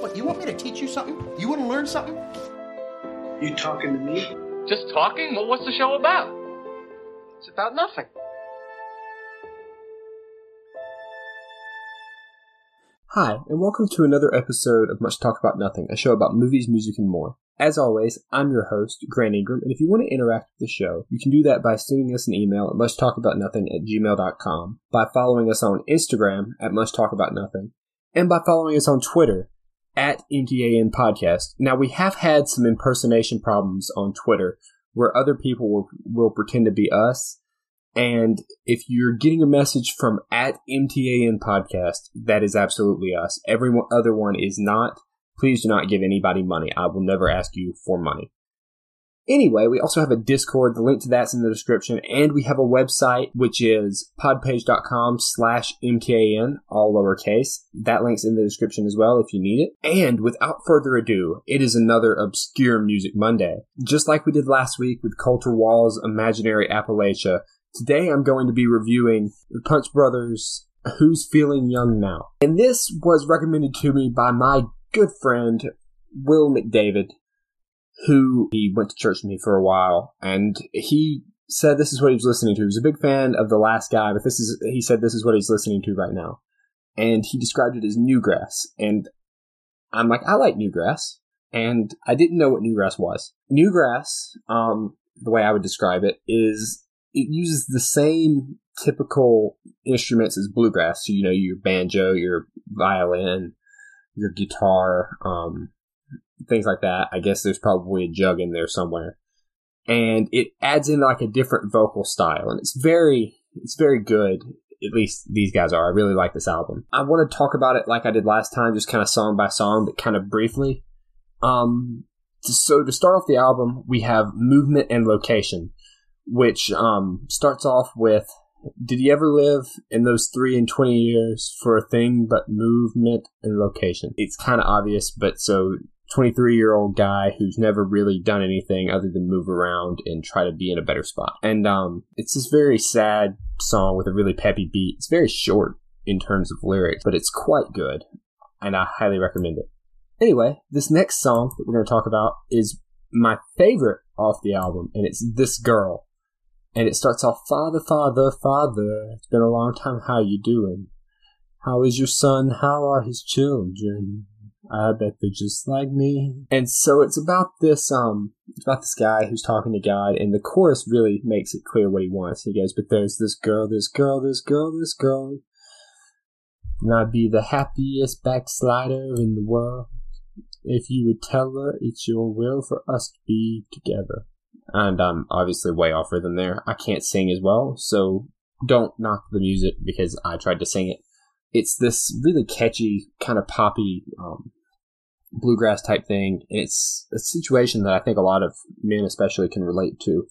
What, you want me to teach you something? You want to learn something? You talking to me? Just talking? Well, what's the show about? It's about nothing. Hi, and welcome to another episode of Much Talk About Nothing, a show about movies, music, and more. As always, I'm your host, Grant Ingram, and if you want to interact with the show, you can do that by sending us an email at muchtalkaboutnothing at gmail.com, by following us on Instagram at muchtalkaboutnothing, and by following us on Twitter at MTAN Podcast. Now, we have had some impersonation problems on Twitter where other people will, will pretend to be us. And if you're getting a message from at MTAN Podcast, that is absolutely us. Every other one is not. Please do not give anybody money. I will never ask you for money. Anyway, we also have a Discord. The link to that's in the description. And we have a website, which is podpage.com slash MTAN, all lowercase. That link's in the description as well if you need it. And without further ado, it is another Obscure Music Monday. Just like we did last week with Colter Wall's Imaginary Appalachia, today I'm going to be reviewing the Punch Brothers' Who's Feeling Young Now. And this was recommended to me by my good friend, Will McDavid, who he went to church with me for a while, and he said this is what he was listening to. He was a big fan of the last guy, but this is he said this is what he's listening to right now. And he described it as newgrass. And I'm like, I like newgrass. And I didn't know what newgrass was. Newgrass, um, the way I would describe it, is it uses the same typical instruments as bluegrass. So, you know, your banjo, your violin, your guitar, um, things like that. I guess there's probably a jug in there somewhere. And it adds in like a different vocal style, and it's very, it's very good. At least these guys are. I really like this album. I want to talk about it like I did last time, just kind of song by song, but kind of briefly. Um, so to start off the album, we have movement and location, which um starts off with did you ever live in those three and 20 years for a thing but movement and location? It's kind of obvious, but so 23 year old guy who's never really done anything other than move around and try to be in a better spot. And um, it's this very sad song with a really peppy beat. It's very short in terms of lyrics, but it's quite good, and I highly recommend it. Anyway, this next song that we're going to talk about is my favorite off the album, and it's This Girl. And it starts off, Father, Father, Father, it's been a long time, how you doing? How is your son? How are his children? I bet they're just like me. And so it's about this, um, it's about this guy who's talking to God, and the chorus really makes it clear what he wants. He goes, But there's this girl, this girl, this girl, this girl, and I'd be the happiest backslider in the world if you would tell her it's your will for us to be together. And I'm obviously way off rhythm there. I can't sing as well, so don't knock the music because I tried to sing it. It's this really catchy, kind of poppy, um, bluegrass type thing. It's a situation that I think a lot of men, especially, can relate to.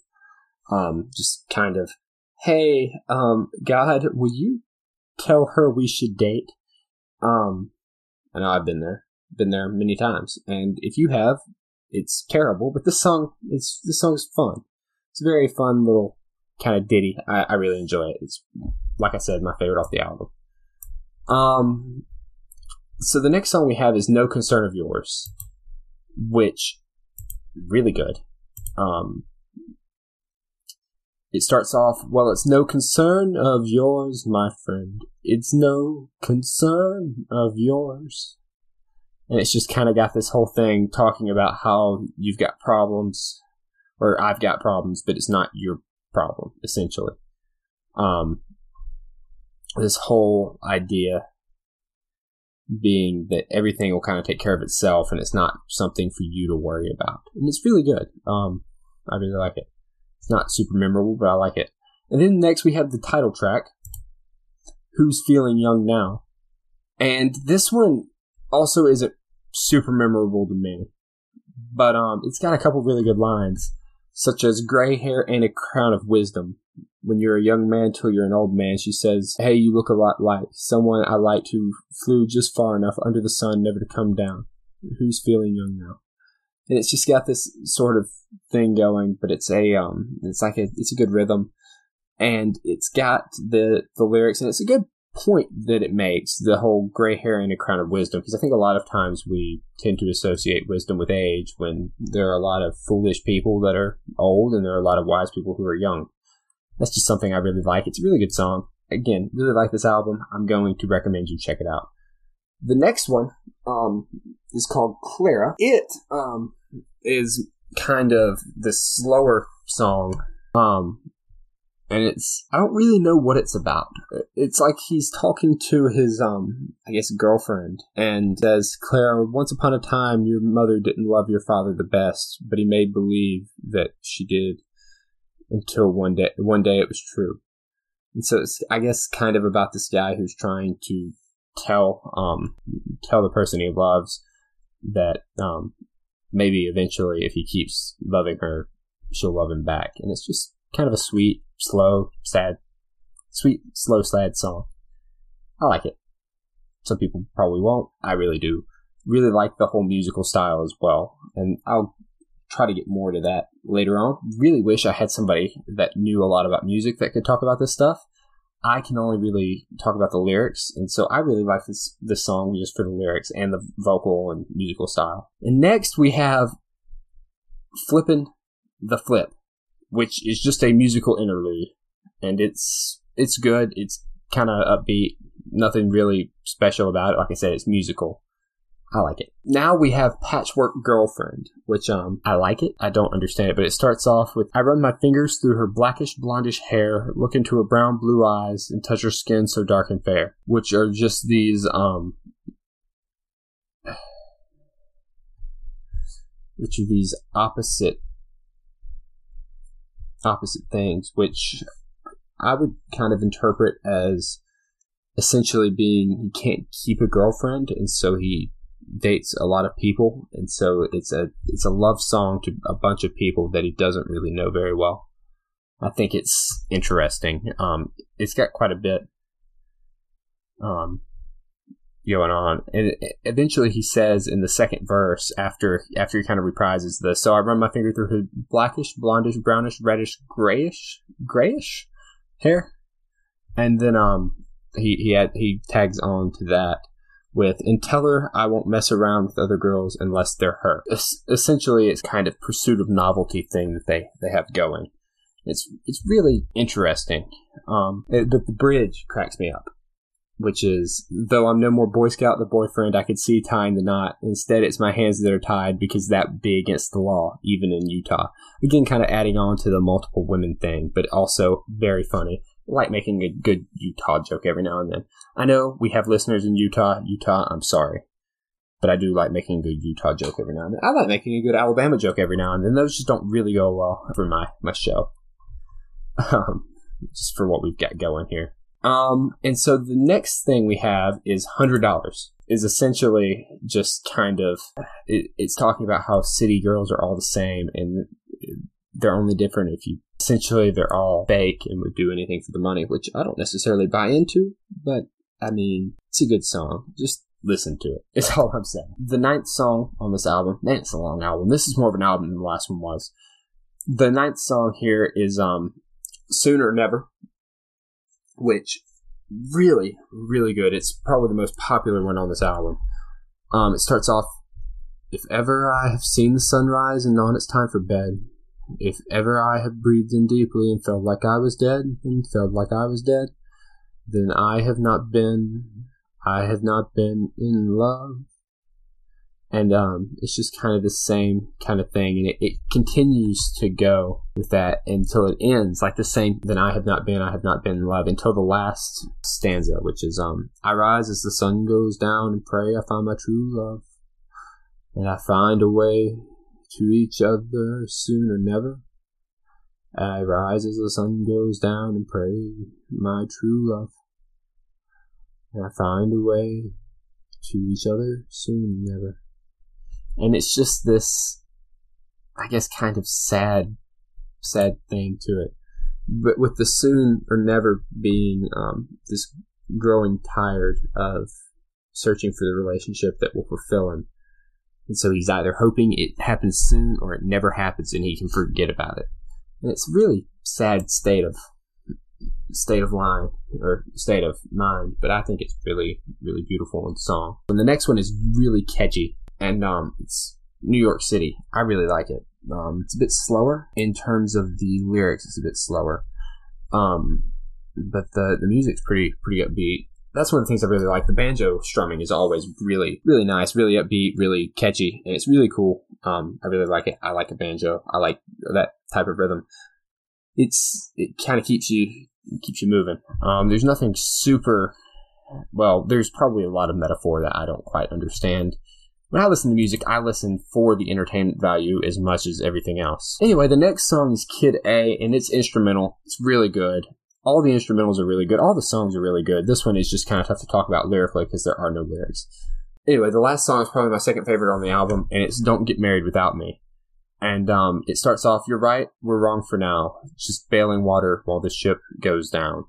Um, just kind of, hey, um, God, will you tell her we should date? Um, I know I've been there, been there many times, and if you have, it's terrible. But this song, it's this song's fun. It's a very fun little kind of ditty. I, I really enjoy it. It's like I said, my favorite off the album. Um, so the next song we have is No Concern of Yours, which really good. Um, it starts off, well, it's no concern of yours, my friend. It's no concern of yours. And it's just kind of got this whole thing talking about how you've got problems, or I've got problems, but it's not your problem, essentially. Um, this whole idea being that everything will kind of take care of itself and it's not something for you to worry about. And it's really good. Um, I really like it. It's not super memorable, but I like it. And then next we have the title track, Who's Feeling Young Now? And this one also isn't super memorable to me, but um, it's got a couple really good lines, such as gray hair and a crown of wisdom. When you're a young man till you're an old man, she says, Hey, you look a lot like someone I liked who flew just far enough under the sun never to come down. Who's feeling young now? And it's just got this sort of thing going, but it's a um, it's like a it's a good rhythm, and it's got the the lyrics, and it's a good point that it makes, the whole gray hair and a crown of wisdom, because I think a lot of times we tend to associate wisdom with age when there are a lot of foolish people that are old and there are a lot of wise people who are young. That's just something I really like. It's a really good song. Again, really like this album. I'm going to recommend you check it out. The next one um, is called Clara. It um, is kind of the slower song um, and it's I don't really know what it's about. It's like he's talking to his um I guess girlfriend and says, Clara, once upon a time your mother didn't love your father the best, but he made believe that she did until one day one day it was true." And so it's I guess kind of about this guy who's trying to tell um tell the person he loves that um maybe eventually if he keeps loving her she'll love him back. And it's just kind of a sweet slow, sad, sweet, slow, sad song. I like it. Some people probably won't. I really do. Really like the whole musical style as well. And I'll try to get more to that later on. Really wish I had somebody that knew a lot about music that could talk about this stuff. I can only really talk about the lyrics, and so I really like this this song just for the lyrics and the vocal and musical style. And next we have Flippin' the Flip which is just a musical interlude, and it's it's good. It's kind of upbeat. Nothing really special about it. Like I said, it's musical. I like it. Now we have Patchwork Girlfriend, which um I like it. I don't understand it, but it starts off with I run my fingers through her blackish blondish hair, look into her brown blue eyes, and touch her skin so dark and fair, which are just these um which are these opposite opposite things, which I would kind of interpret as essentially being he can't keep a girlfriend, and so he dates a lot of people, and so it's a it's a love song to a bunch of people that he doesn't really know very well. I think it's interesting. Um, it's got quite a bit. Um, going on. And eventually he says in the second verse, after after he kind of reprises this, so I run my finger through his blackish, blondish, brownish, reddish, grayish, grayish hair, and then um he he had, he tags on to that with and tell her I won't mess around with other girls unless they're her. Es- essentially, it's kind of pursuit of novelty thing that they they have going. It's it's really interesting. Um, it, the, the bridge cracks me up which is though I'm no more Boy Scout the boyfriend, I could see tying the knot. Instead, it's my hands that are tied because that would be against the law, even in Utah. Again, kind of adding on to the multiple women thing, but also very funny. Like making a good Utah joke every now and then. I know we have listeners in Utah. Utah, I'm sorry. But I do like making a good Utah joke every now and then. I like making a good Alabama joke every now and then. Those just don't really go well for my, my show. Um, just for what we've got going here. Um, and so the next thing we have is hundred dollars. Is essentially just kind of it, it's talking about how city girls are all the same and they're only different if you essentially they're all fake and would do anything for the money, which I don't necessarily buy into, but I mean it's a good song. Just listen to it. It's all I'm saying. The ninth song on this album, man, it's a long album. This is more of an album than the last one was. The ninth song here is um Sooner or Never which really, really good. It's probably the most popular one on this album. Um, it starts off, if ever I have seen the sunrise and known it's time for bed, if ever I have breathed in deeply and felt like I was dead and felt like I was dead, then I have not been, I have not been in love and um, it's just kind of the same kind of thing, and it, it, continues to go with that until it ends like the same. Then I have not been, I have not been in love until the last stanza, which is um, I rise as the sun goes down and pray I find my true love, and I find a way to each other soon or never. I rise as the sun goes down and pray my true love, and I find a way to each other soon or never and it's just this, I guess, kind of sad, sad thing to it. But with the soon or never being um, this growing tired of searching for the relationship that will fulfill him. And so he's either hoping it happens soon or it never happens and he can forget about it. And it's really sad state of state of line or state of mind, but I think it's really, really beautiful in song. And the next one is really catchy, and um, it's New York City. I really like it. Um, it's a bit slower in terms of the lyrics. It's a bit slower, um, but the the music's pretty pretty upbeat. That's one of the things I really like. The banjo strumming is always really really nice, really upbeat, really catchy, and it's really cool. Um, I really like it. I like a banjo. I like that type of rhythm. It's it kind of keeps you keeps you moving. Um, there's nothing super. Well, there's probably a lot of metaphor that I don't quite understand when I listen to music, I listen for the entertainment value as much as everything else. Anyway, the next song is Kid A, and it's instrumental. It's really good. All the instrumentals are really good. All the songs are really good. This one is just kind of tough to talk about lyrically because there are no lyrics. Anyway, the last song is probably my second favorite on the album, and it's Don't Get Married Without Me. And um, it starts off, You're right, we're wrong for now. Just bailing water while the ship goes down.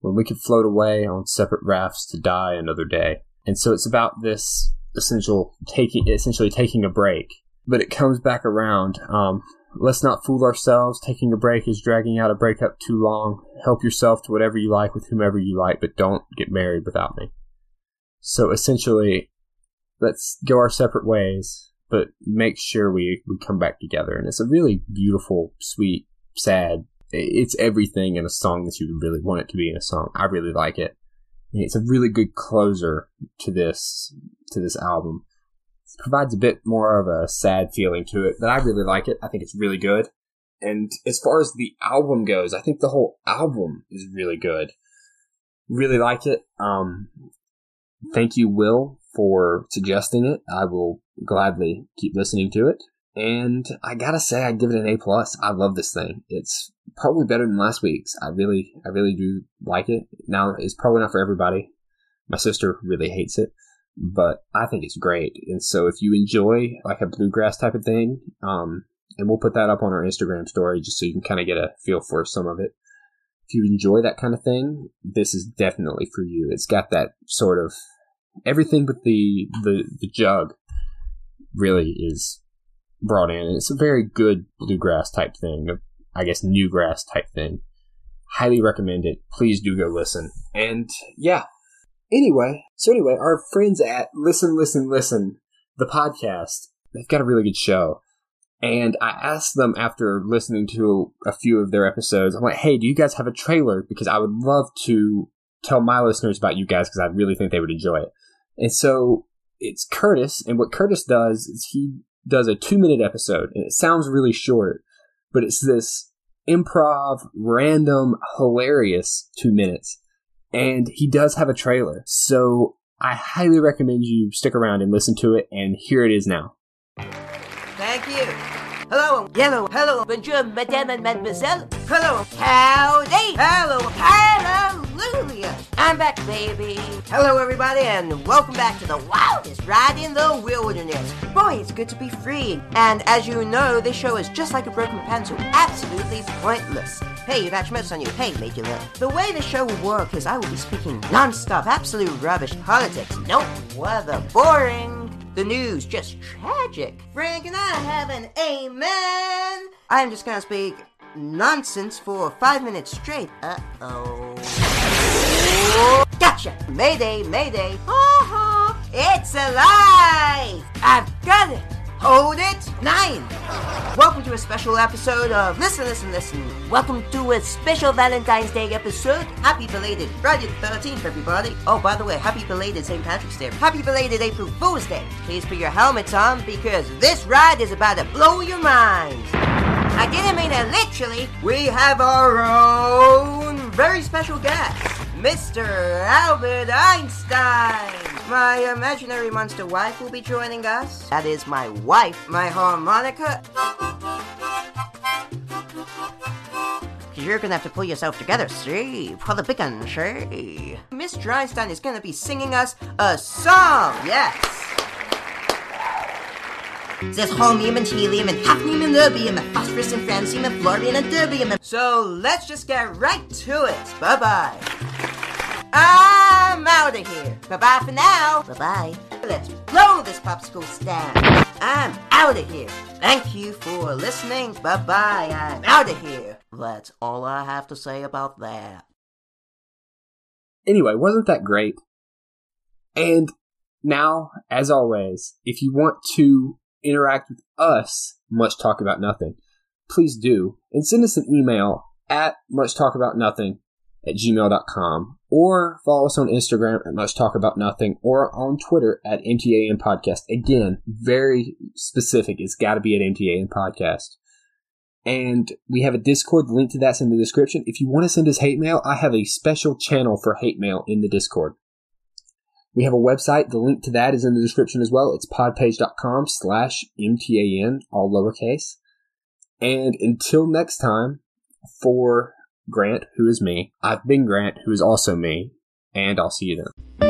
When we could float away on separate rafts to die another day. And so it's about this essential taking essentially taking a break. But it comes back around. Um, let's not fool ourselves. Taking a break is dragging out a breakup too long. Help yourself to whatever you like with whomever you like, but don't get married without me. So essentially, let's go our separate ways, but make sure we, we come back together. And it's a really beautiful, sweet, sad. It's everything in a song that you would really want it to be in a song. I really like it. It's a really good closer to this to this album. Provides a bit more of a sad feeling to it, but I really like it. I think it's really good. And as far as the album goes, I think the whole album is really good. Really like it. Um, thank you, Will, for suggesting it. I will gladly keep listening to it. And I gotta say, I give it an A plus. I love this thing. It's probably better than last week's. I really, I really do like it. Now, it's probably not for everybody. My sister really hates it, but I think it's great. And so, if you enjoy like a bluegrass type of thing, um, and we'll put that up on our Instagram story just so you can kind of get a feel for some of it. If you enjoy that kind of thing, this is definitely for you. It's got that sort of everything but the the, the jug really is brought in. It's a very good bluegrass type thing, I guess new grass type thing. Highly recommend it. Please do go listen. And yeah. Anyway, so anyway, our friends at Listen, Listen, Listen, the podcast, they've got a really good show. And I asked them after listening to a few of their episodes, I'm like, hey, do you guys have a trailer? Because I would love to tell my listeners about you guys because I really think they would enjoy it. And so it's Curtis, and what Curtis does is he does a two minute episode, and it sounds really short, but it's this improv, random, hilarious two minutes. And he does have a trailer. So I highly recommend you stick around and listen to it, and here it is now. Thank you. Hello, hello, hello, bonjour, madame and mademoiselle. Hello, howdy, Hello. hello, hallelujah. I'm back, baby. Hello, everybody, and welcome back to the wildest ride in the wilderness. Boy, it's good to be free. And as you know, this show is just like a broken pencil, absolutely pointless. Hey, you've on you. Hey, made you. The way the show will work is I will be speaking non-stop, absolute rubbish politics, no weather, boring. The news just tragic. Frank and I have an amen. I am just gonna speak nonsense for five minutes straight. Uh oh. Gotcha! Mayday, mayday. It's alive! I've got it! Hold it! Nine! Welcome to a special episode of Listen, Listen, Listen. Welcome to a special Valentine's Day episode. Happy belated Friday the 13th, everybody. Oh, by the way, happy belated St. Patrick's Day. Happy belated April Fool's Day. Please put your helmets on because this ride is about to blow your minds. I didn't mean it literally. We have our own very special guest, Mr. Albert Einstein. My imaginary monster wife will be joining us. That is my wife, my harmonica. You're gonna have to pull yourself together, see? For the big one, see? Mr. Einstein is gonna be singing us a song, yes! There's holmium and helium and hafnium and erbium and phosphorus and francium and fluorine and terbium. And... So let's just get right to it. Bye bye. I'm out of here. Bye bye for now. Bye bye. Let's blow this popsicle stand. I'm out of here. Thank you for listening. Bye bye. I'm out of here. That's all I have to say about that. Anyway, wasn't that great? And now, as always, if you want to interact with us, Much Talk About Nothing, please do. And send us an email at Much Talk About Nothing at gmail.com or follow us on Instagram at Much Talk About Nothing or on Twitter at MTAN Podcast. Again, very specific. It's got to be at MTAN Podcast. And we have a Discord. The link to that's in the description. If you want to send us hate mail, I have a special channel for hate mail in the Discord. We have a website. The link to that is in the description as well. It's podpage.com slash MTAN, all lowercase. And until next time, for Grant, who is me, I've been Grant, who is also me, and I'll see you then.